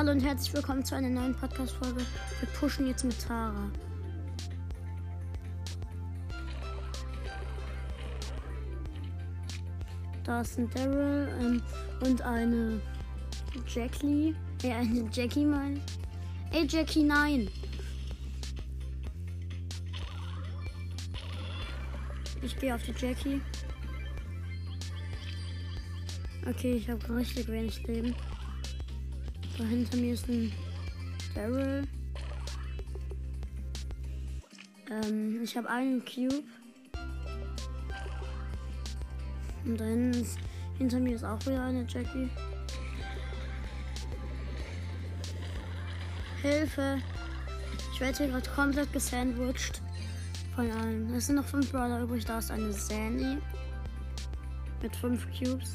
Hallo und herzlich willkommen zu einer neuen Podcast-Folge. Wir pushen jetzt mit Tara. Da ist ein Daryl ähm, und eine Jackie. Äh, eine Jackie mein. Ey, Jackie, nein! Ich gehe auf die Jackie. Okay, ich habe richtig wenig Leben. Da hinter mir ist ein Daryl. Ähm, ich habe einen Cube. Und da hinter mir ist auch wieder eine Jackie. Hilfe! Ich werde hier gerade komplett gesandwiched von allen. Es sind noch fünf Brawler übrig. Da ist eine Sandy mit fünf Cubes.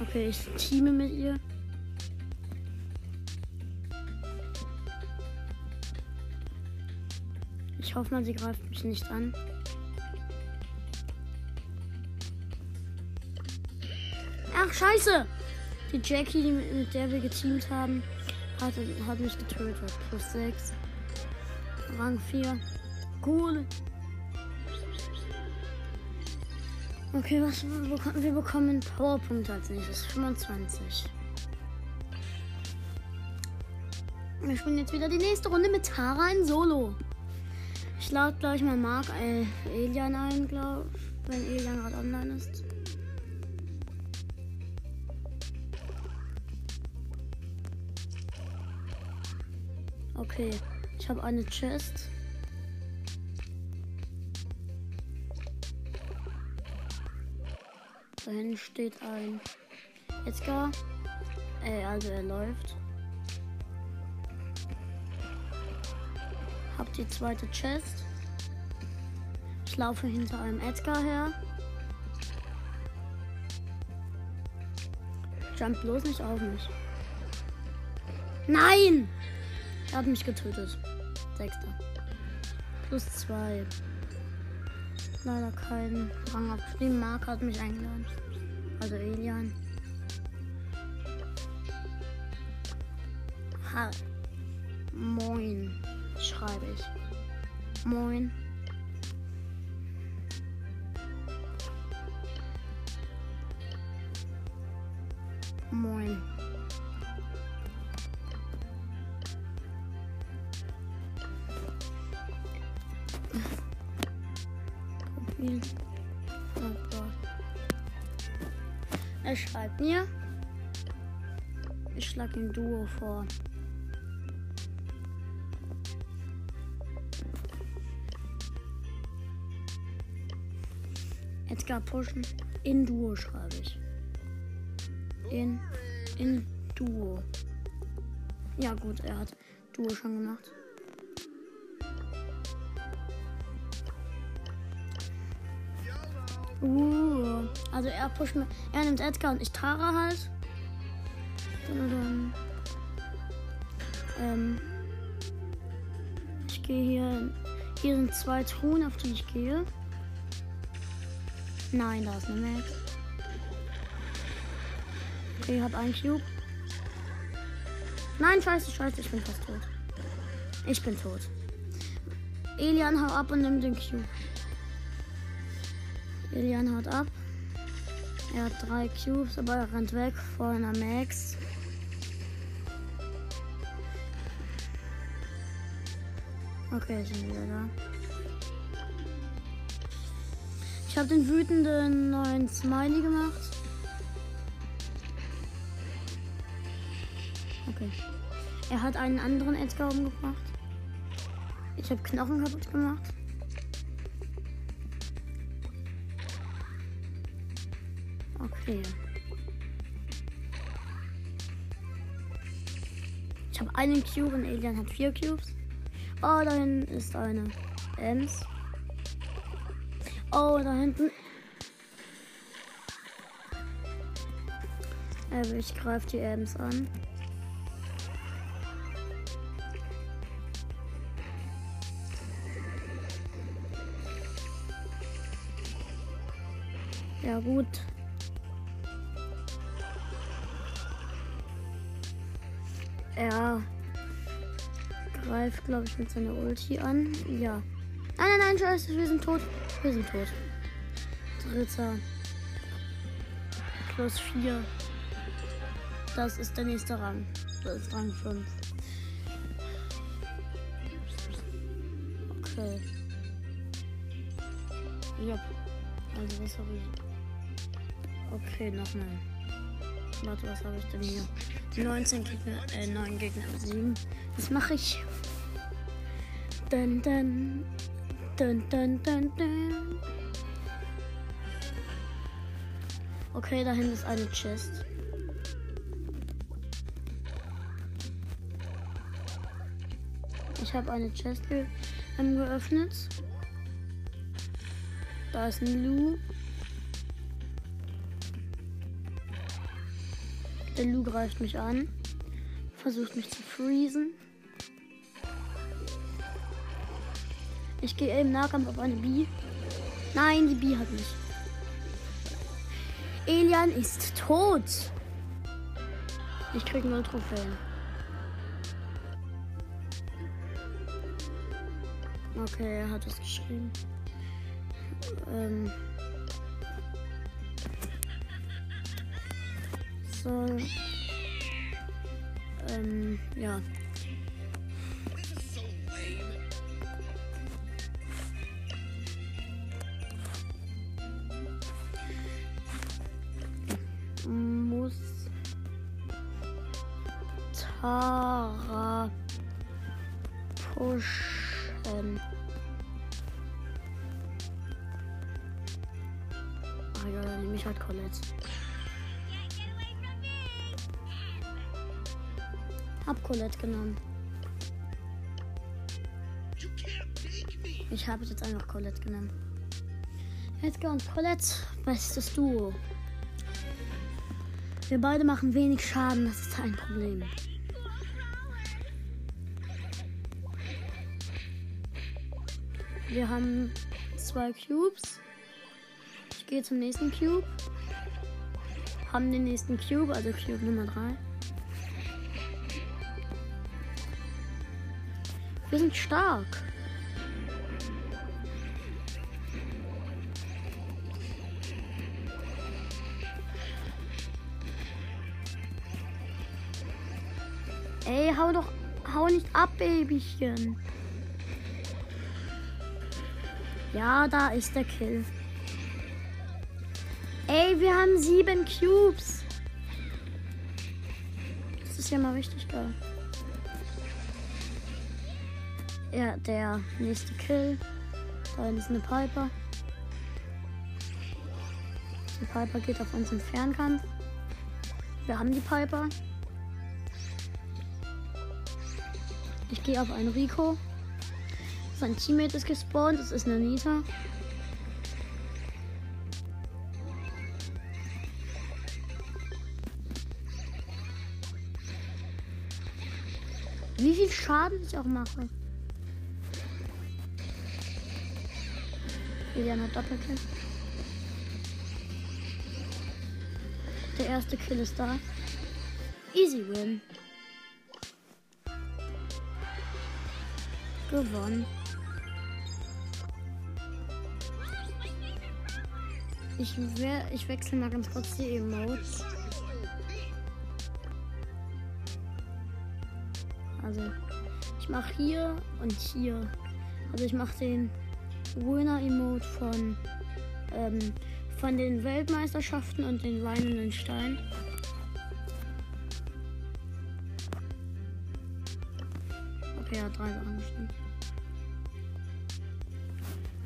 Okay, ich teame mit ihr. Ich hoffe mal, sie greift mich nicht an. Ach, scheiße! Die Jackie, mit der wir geteamt haben, hat, hat mich getötet. Plus 6. Rang 4. Cool. Okay, was wir bekommen? Wir bekommen Powerpunkte als nächstes. 25. Wir spielen jetzt wieder die nächste Runde mit Tara in Solo. Ich lade gleich mal Mark äh, Elian ein, glaube wenn Elian gerade online ist. Okay, ich habe eine Chest. Da hinten steht ein Edgar. Äh, also er läuft. Hab die zweite Chest. Ich laufe hinter einem Edgar her. Jump bloß nicht auf mich. Nein! Er hat mich getötet. Sechster. Plus zwei. Leider keinen Rang abgeschrieben. Mark hat mich eingeladen. Also Elian. Ha. Moin. Schreibe ich. Moin. Moin. Er schreibt mir. Ich schlage ihm Duo vor. Edgar pushen. In Duo schreibe ich. In, in Duo. Ja gut, er hat Duo schon gemacht. Uh, also er pusht mir. Er nimmt Edgar und ich Tara halt. Dann, dann, ähm, ich gehe hier. Hier sind zwei Truhen, auf die ich gehe. Nein, da ist eine Max. Okay, ich hab einen Cube. Nein, scheiße, scheiße, ich bin fast tot. Ich bin tot. Elian, hau ab und nimm den Cube. Elian haut ab. Er hat drei Cubes, aber er rennt weg vor einer Max. Okay, bin wieder da. Ich habe den wütenden neuen Smiley gemacht. Okay. Er hat einen anderen Edgar umgebracht. Ich habe Knochen kaputt gemacht. Okay. Ich habe einen Cube und Alien hat vier Cubes. Oh, da hinten ist eine Ems. Oh, da hinten. Äh, ich greife die Ems an. Ja gut. Er greift, glaube ich, mit seiner Ulti an. Ja. Nein, nein, nein, scheiße, wir sind tot. Wir sind tot. Dritter. Plus vier. Das ist der nächste Rang. Das ist Rang 5. Okay. Ja. Also was habe ich? Okay, nochmal. Warte, was habe ich denn hier? 19 Gegner, äh, 9 Gegner besiegen. Das mache ich. Dun, dun, dun, dun, dun, dun. Okay, dahin ist eine Chest. Ich habe eine Chest ge geöffnet. Da ist ein Lu. Der Lu greift mich an. Versucht mich zu freezen. Ich gehe im Nahkampf auf eine Bee. Nein, die Bee hat mich. Elian ist tot. Ich krieg null Trophäen. Okay, er hat es geschrieben. Ähm. So. Ähm, ja. Hab Colette genommen. Ich habe jetzt einfach Colette genommen. Edgar und Colette, bestes Duo. Wir beide machen wenig Schaden, das ist ein Problem. Wir haben zwei Cubes. Ich gehe zum nächsten Cube. Haben den nächsten Cube, also Cube Nummer 3. Wir sind stark. Ey, hau doch, hau nicht ab, Babychen. Ja, da ist der Kill. Ey, wir haben sieben Cubes. Das ist ja mal richtig geil. Ja, der nächste Kill. Da ist eine Piper. Die Piper geht auf uns im Fernkampf. Wir haben die Piper. Ich gehe auf einen Rico. Sein Teammate ist gespawnt. Das ist eine Nita. Wie viel Schaden ich auch mache. Elian hat Doppelkill. Der erste Kill ist da. Easy win. Gewonnen. Ich, we ich wechsle mal ganz kurz die Emotes. Also, ich mache hier und hier. Also ich mache den Winner Emote von ähm, von den Weltmeisterschaften und den weinenden Stein. Okay, ja, drei Sachen bestimmt.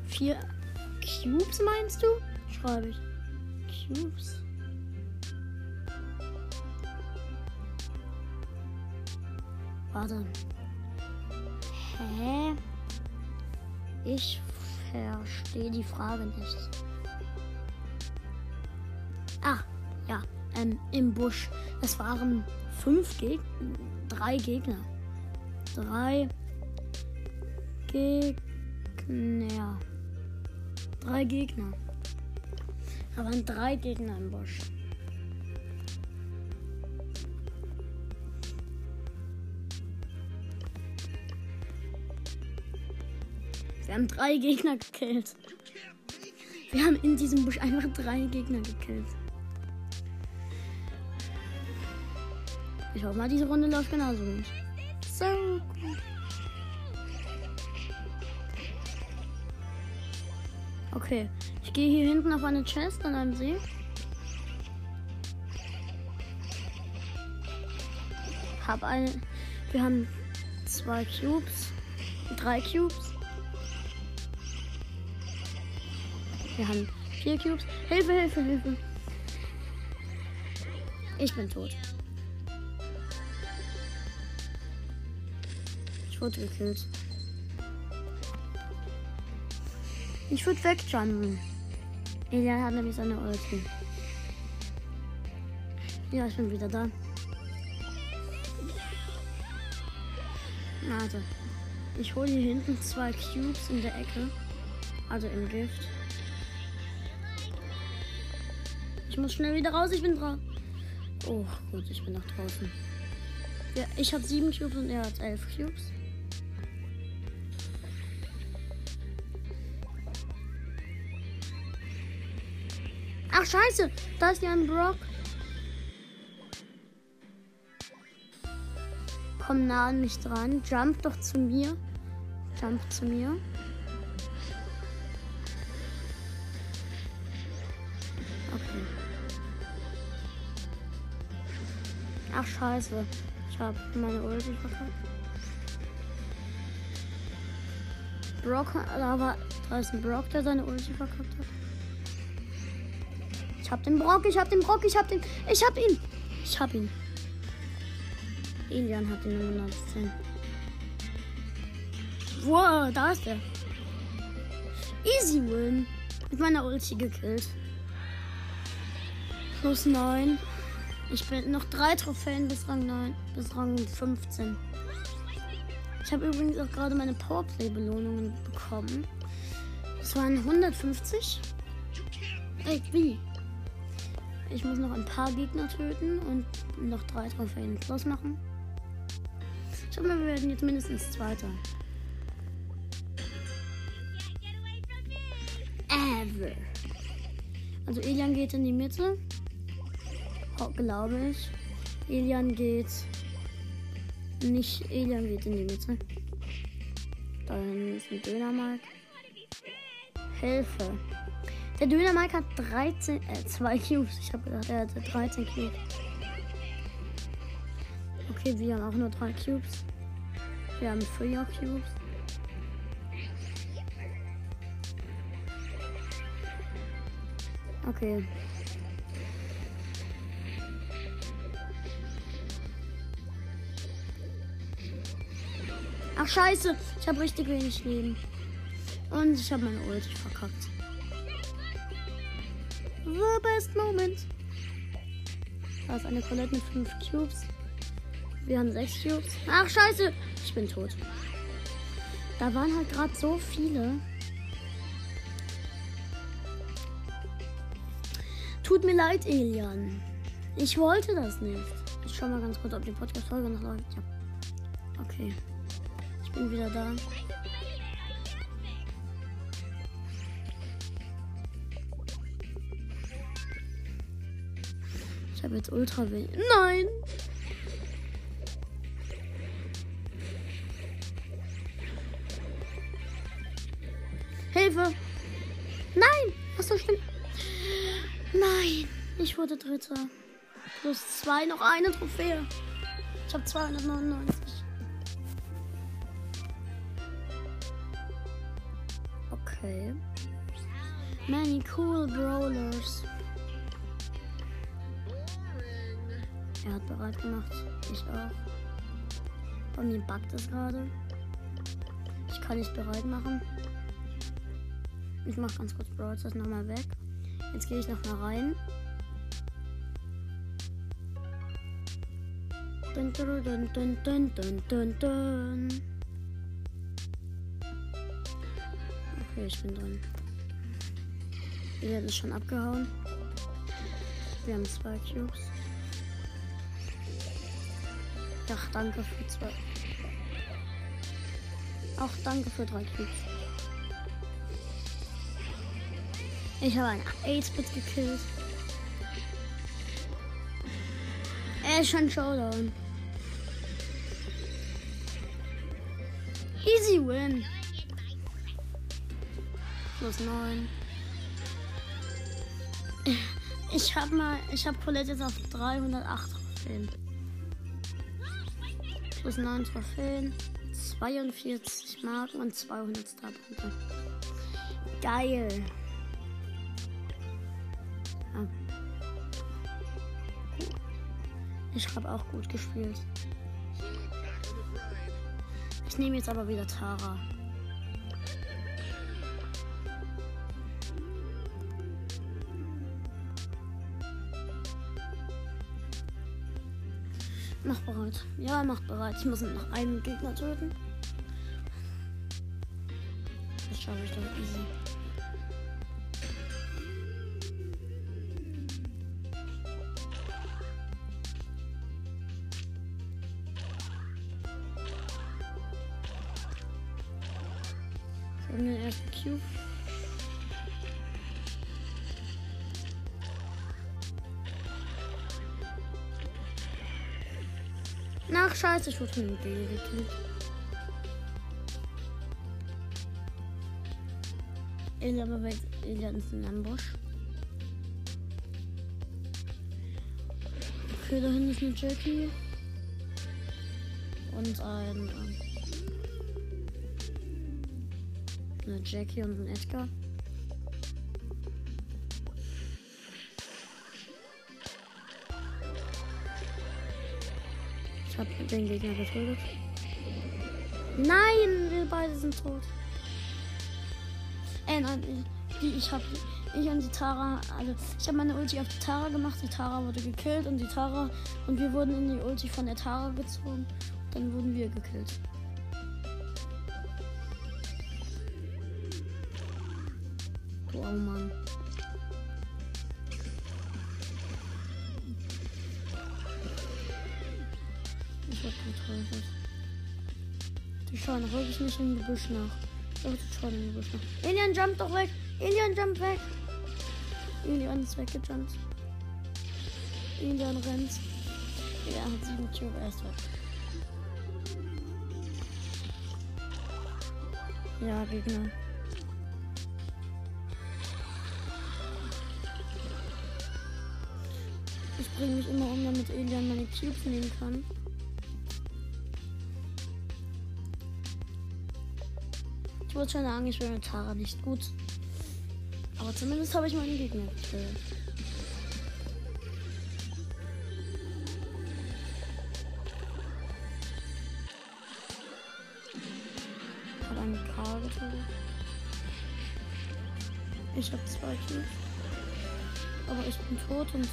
Vier Cubes meinst du? Schreibe ich. Cubes. Warte. Hä? Ich verstehe die Frage nicht. Ah, ja, ähm, im Busch. Es waren fünf Gegner, drei Gegner. Drei Gegner. Drei Gegner. Da waren drei Gegner im Busch. Wir haben drei Gegner gekillt. Wir haben in diesem Busch einfach drei Gegner gekillt. Ich hoffe mal, diese Runde läuft genauso gut. So gut. Okay, ich gehe hier hinten auf eine Chest an einem See. Hab eine. Wir haben zwei Cubes, drei Cubes. Wir haben vier Cubes. Hilfe, Hilfe, Hilfe. Ich bin tot. Ich wurde gekillt. Ich würde wegjumpen. Elia hat nämlich seine Ulti. Ja, ich bin wieder da. Warte. Ich hole hier hinten zwei Cubes in der Ecke. Also im Gift. Muss schnell wieder raus. Ich bin dran. Oh, gut, ich bin noch draußen. Ja, ich habe sieben Cubes und er hat elf Cubes. Ach, scheiße. Da ist ja ein Brock. Komm nah an mich dran. Jump doch zu mir. Jump zu mir. Scheiße. Ich habe meine Ulti verkackt. Brock, aber da ist ein Brock, der seine Ulti verkackt hat. Ich hab den Brock, ich hab den Brock, ich hab den. Ich hab ihn! Ich hab ihn. Elian hat den Nummer 19. Wow, da ist er. Easy Win. Mit meiner Ulti gekillt. Plus 9. Ich bin noch drei Trophäen bis Rang 9, bis Rang 15. Ich habe übrigens auch gerade meine Powerplay-Belohnungen bekommen. Das waren 150. Ey, wie? Ich muss noch ein paar Gegner töten und noch drei Trophäen plus machen. Ich hoffe, wir werden jetzt mindestens Zweiter. Ever. Also Elian geht in die Mitte. Glaube ich. Elian geht nicht. Elian geht in die Mitte. Da ist ein Dönermark. Hilfe. Der Döner Mike hat 13, äh, 2 Cubes. Ich habe gedacht, er hatte 13 Cubes. Okay, wir haben auch nur 3 Cubes. Wir haben 4 Cubes. Okay. Ach scheiße, ich habe richtig wenig Leben. Und ich habe meine Ulti verkackt. The best moment. Da ist eine Colette mit 5 Cubes. Wir haben 6 Cubes. Ach, scheiße. Ich bin tot. Da waren halt gerade so viele. Tut mir leid, Elian. Ich wollte das nicht. Ich schau mal ganz kurz, ob die Podcast-Folge noch läuft. Ja. Okay. Bin wieder da. Ich habe jetzt ultra wenig. Nein! Hilfe! Nein! Was so schlimm? Nein! Ich wurde Dritter. Plus zwei, noch eine Trophäe. Ich habe 299. Many cool brawlers. Er hat bereit gemacht. Ich auch. Bei mir buggt es gerade. Ich kann nicht bereit machen. Ich mache ganz kurz Brawl das nochmal weg. Jetzt gehe ich nochmal rein. Dun, dun, dun. Okay, ich bin drin. Wir ist schon abgehauen. Wir haben zwei Cubes. Ach, danke für zwei. Auch danke für drei Cubes. Ich habe einen 8-Bit gekillt. Er ist schon Showdown. Easy win. Plus 9. Ich habe mal, ich habe Colette jetzt auf 308 Trophäen. Plus 9 Trophäen, 42 Marken und 200 Starpunkte. Geil. Ich habe auch gut gespielt. Ich nehme jetzt aber wieder Tara. Mach bereit. Ja, mach bereit. Ich muss noch einen Gegner töten. Das schaffe ich doch easy. Habe den ersten Cube. Nach Scheiße, ich wurde von dem Gale gekillt. Elian ist in einem Busch. Okay, da hinten ist eine Jackie. Und ein. ähm, Eine Jackie und ein Edgar. Den Gegner getötet. Nein, wir beide sind tot. Äh, nein, ich, die, ich hab ich und die Tara, also ich habe meine Ulti auf die Tara gemacht, die Tara wurde gekillt und die Tara und wir wurden in die Ulti von der Tara gezogen. Dann wurden wir gekillt. Oh Mann. Ich hab getötet. Die schauen wirklich nicht im Gebüsch nach. Doch, die schauen im Gebüsch nach. Alien, jump doch weg! Alien, jump weg! Alien ist weggejumpt. Alien rennt. Er hat sieben Cube, er ist weg. Ja, Gegner. Ich bringe mich immer um, damit Elian meine Cubes nehmen kann. Wollte schon sagen, ich bin mit Tara nicht gut. Aber zumindest habe ich meinen Gegner gekillt. Hat einen Karl getötet. Ich habe zwei Cubes. Aber ich bin tot und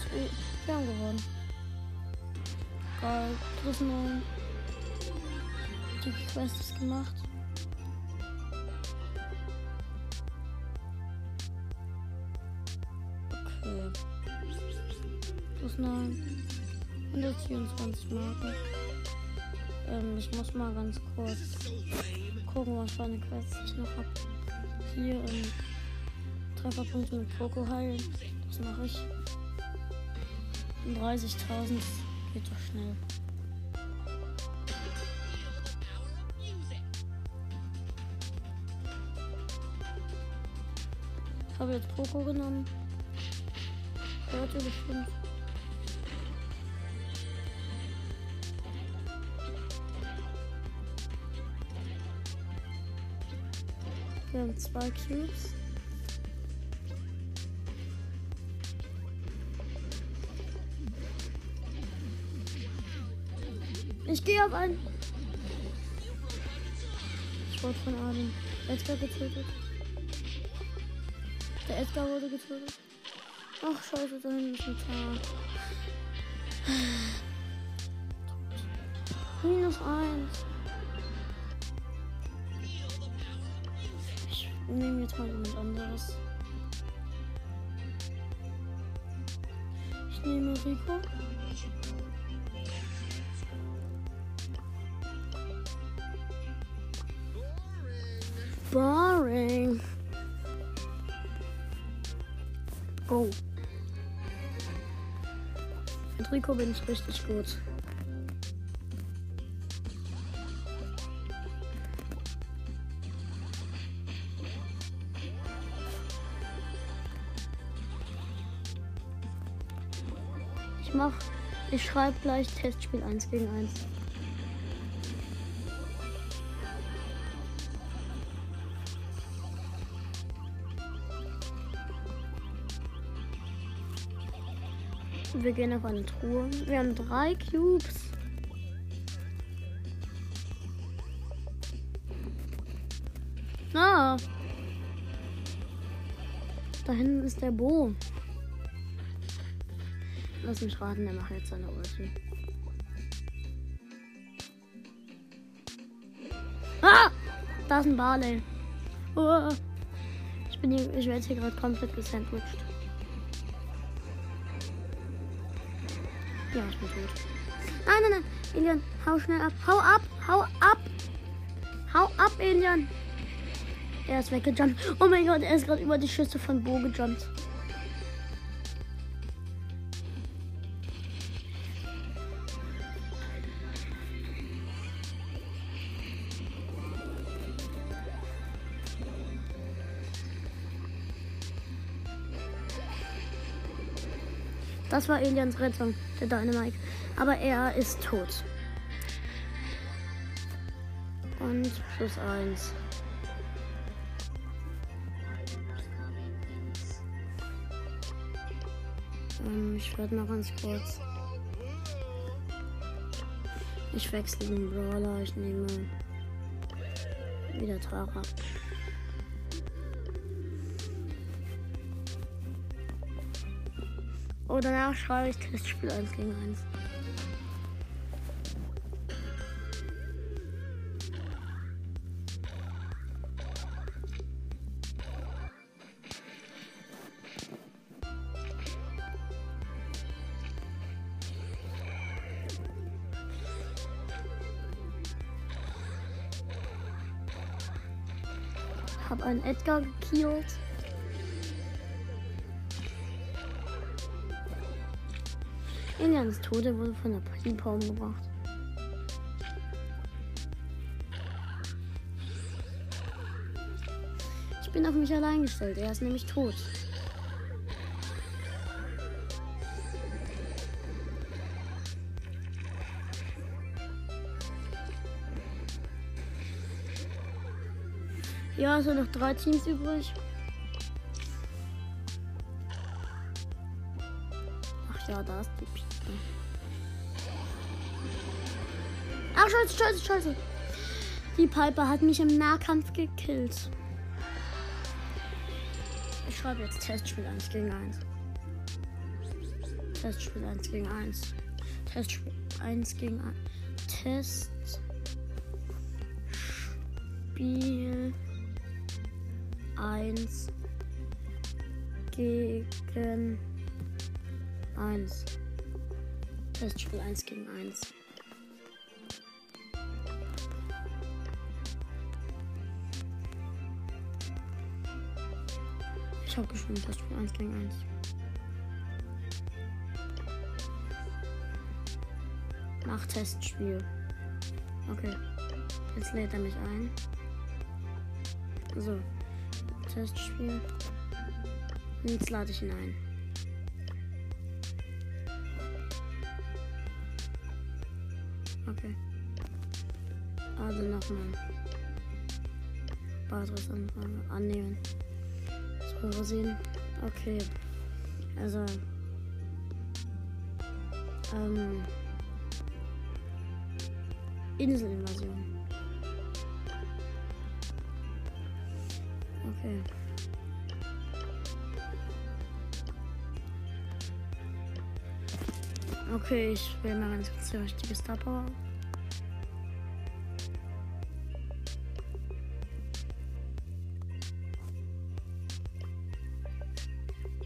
wir haben gewonnen. Geil. 9. Die Quest ist gemacht. 9. 124 Marken. Ähm, ich muss mal ganz kurz gucken, was für eine Quest ich noch habe. Hier, ähm, Trefferpunkte mit Poco heilen. Das mache ich. 30.000 geht doch schnell. Ich habe jetzt Poco genommen. Hört bestimmt. Wir haben zwei Cubes. Ich gehe auf einen. Ich wurde von Armin Edgar getötet. Der Edgar wurde getötet. Ach, scheiße, da hinten ist ein Tar. Minus eins. Nehme jetzt mal jemand anderes. Ich nehme Rico. Boring. Go. Mit Rico bin ich richtig gut. Ich schreibe gleich Testspiel 1 gegen 1. Wir gehen auf eine Truhe. Wir haben drei Cubes. Lass mich raten, der macht jetzt seine Ulti. Ah! Da ist ein Barley. Oh. Ich bin hier, ich werde hier gerade komplett gesandwiched. Ja, ich bin tot. Nein, nein, nein. Elian, hau schnell ab. Hau ab, hau ab. Hau ab, Elian. Er ist weggejumpt. Oh mein Gott, er ist gerade über die Schüsse von Bo gejumpt. Das war Elians Rettung, der Dynamite. Aber er ist tot. Und plus eins. Ähm, ich werde mal ganz kurz. Ich wechsle den Brawler. Ich nehme wieder Tara. Oh, danach schreibe ich Testspiel 1 gegen 1. Hab einen Edgar gekillt. Elians Tode wurde von der Piper umgebracht. Ich bin auf mich allein gestellt. Er ist nämlich tot. Ja, es sind noch drei Teams übrig. Ja, da ist die Pizza. Ach, scheiße, scheiße, scheiße. Die Piper hat mich im Nahkampf gekillt. Ich schreibe jetzt Testspiel 1 gegen 1. Testspiel 1 gegen 1. Testspiel 1 gegen 1. Testspiel 1 gegen 1. Testspiel 1 gegen 1. Ich habe geschrieben Testspiel 1 gegen 1. Mach Testspiel. Okay. Jetzt lädt er mich ein. So. Testspiel. Jetzt lade ich ihn ein. Okay. Also nochmal. Basisanfrage annehmen. So, wir sehen. Okay. Also. Ähm. Inselinvasion. Okay. Okay, ich will mal ganz kurz die richtige Star Power.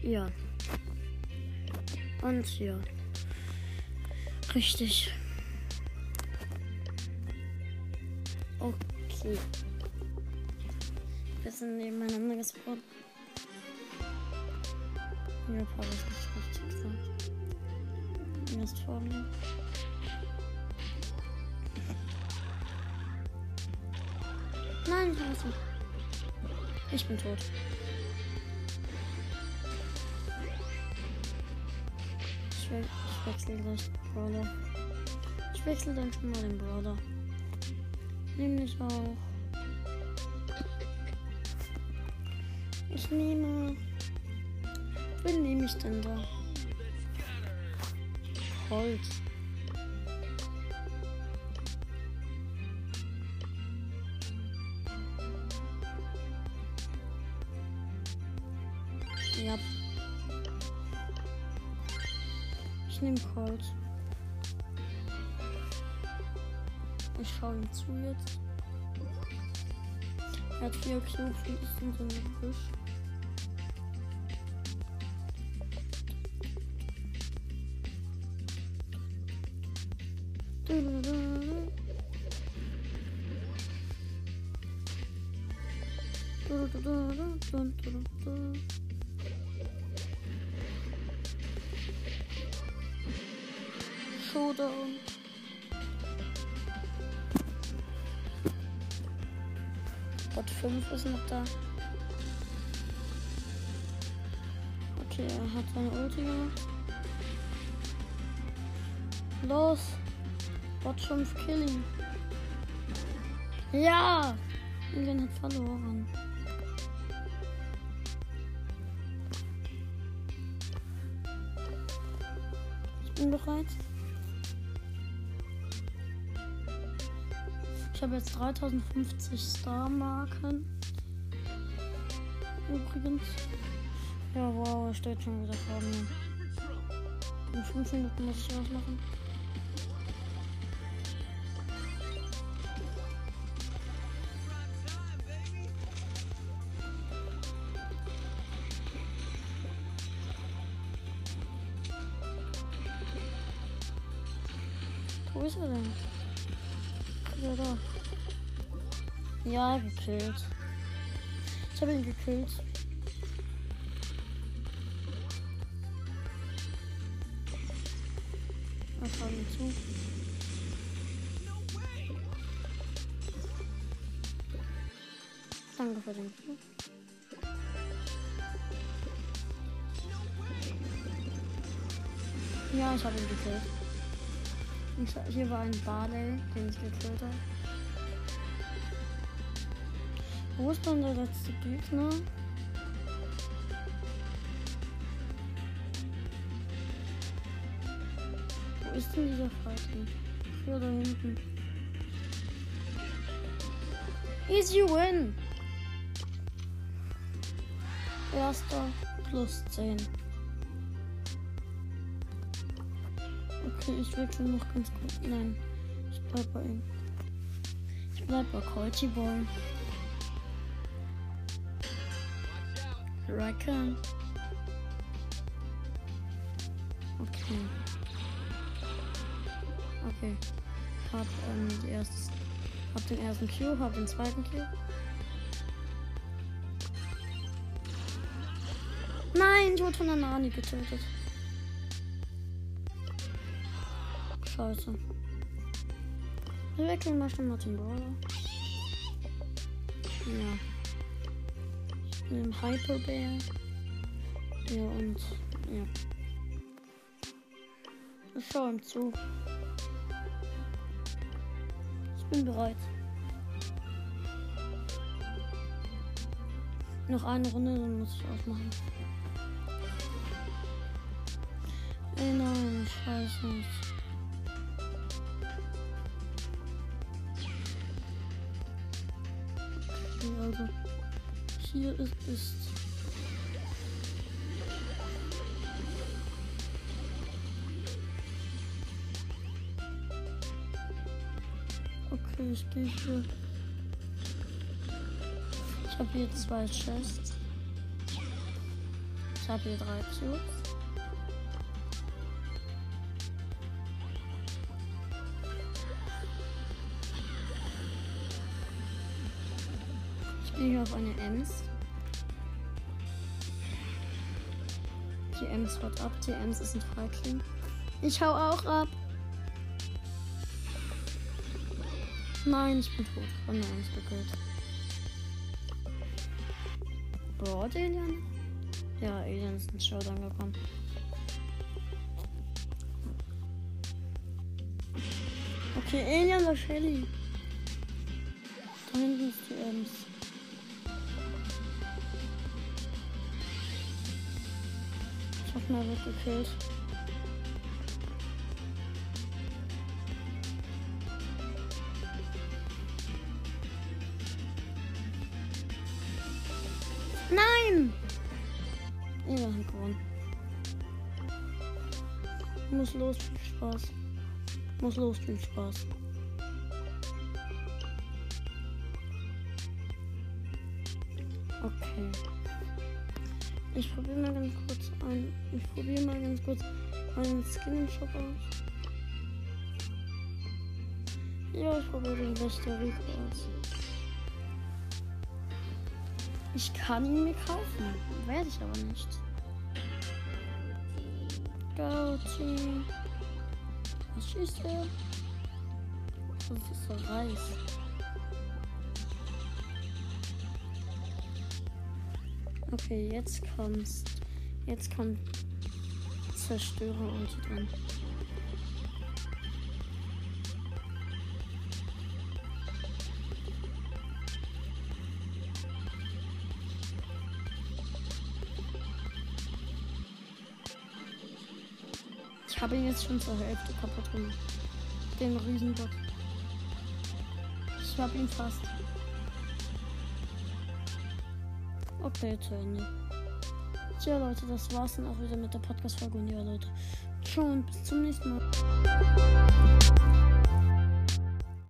Ja. Und ja. Richtig. Okay. Wir sind nebeneinander gespawnt. Ja, Papa ist nicht richtig gesagt. Mir ist vor mir. Nein, scheiße. Ich bin tot. Ich, we ich wechsle gleich den Brawler. Ich wechsle dann schon mal den Brawler. Nämlich auch. Ich nehme. Wen nehme ich denn da? Holz. Ja. Ich nehme Colt. Ich schaue ihm zu jetzt. Er hat vier und ist in so einem Busch. Showdown. Gott 5 ist noch da. Okay, er hat seine Ulti gemacht. Los! Bot 5 killing. Ja! England hat verloren. Ich bin bereit. Ich habe jetzt 3050 Star-Marken. Übrigens. Ja, wow, er steht schon wieder vor mir. In 5 Minuten muss ich was machen. Ja, gekillt. Ich habe ihn gekillt. Was schauen wir zu? Danke für den Kill. Ja, ich habe ihn gekillt. Hier war ein Barley, den ich gekillt habe. Wo ist dann der letzte Gegner? Wo ist denn dieser Fighting? Hier da hinten. Easy win! Erster plus 10. Okay, ich will schon noch ganz gut. Nein, ich bleib bei ihm. Ich bleib bei Colty Racker. Okay. Okay. Hab ähm, die erste, hab den ersten Q, hab den zweiten Q. Nein, ich wurde von der Nani getötet. Scheiße. Wir wechseln mal schon mal zum Brawler. Ja. Ich nehme Hyper Bear. Ja, und ja. Ich schau ihm zu. Ich bin bereit. Noch eine Runde, dann muss ich ausmachen. Ey, nein, scheiße. Okay, hier ist, ist Okay, ich gehe hier. Ich habe hier zwei Chests. Ich habe hier drei Cubes. Ich gehe hier auf eine Ems. Haut ab. Ems ist ein Feigling. Ich hau auch ab. Nein, ich bin tot. Von der Ems gekillt. Broad Alien? Ja, Alien ist ins Showdown gekommen. Okay, Alien war Shelly. Da hinten ist die Ems. Mal wird. Nein! Ja, hat gewonnen. Muss los, viel Spaß. Muss los, viel Spaß. Kurz einen Skin im Shop aus. Ja, ich probiere den Costa Rica aus. Ich kann ihn mir kaufen. Werde ich aber nicht. Go Team. Was schießt er? Das ist so Reis. Okay, jetzt kommst. Jetzt kommt Zerstörer und dran. Ich habe ihn jetzt schon zur Hälfte kaputt gemacht. Den Riesenbot. Ich habe ihn fast. Okay, zu Ende. Tja, Leute, das war's dann auch wieder mit der Podcast-Folge. Und ja, Leute, ciao und bis zum nächsten Mal.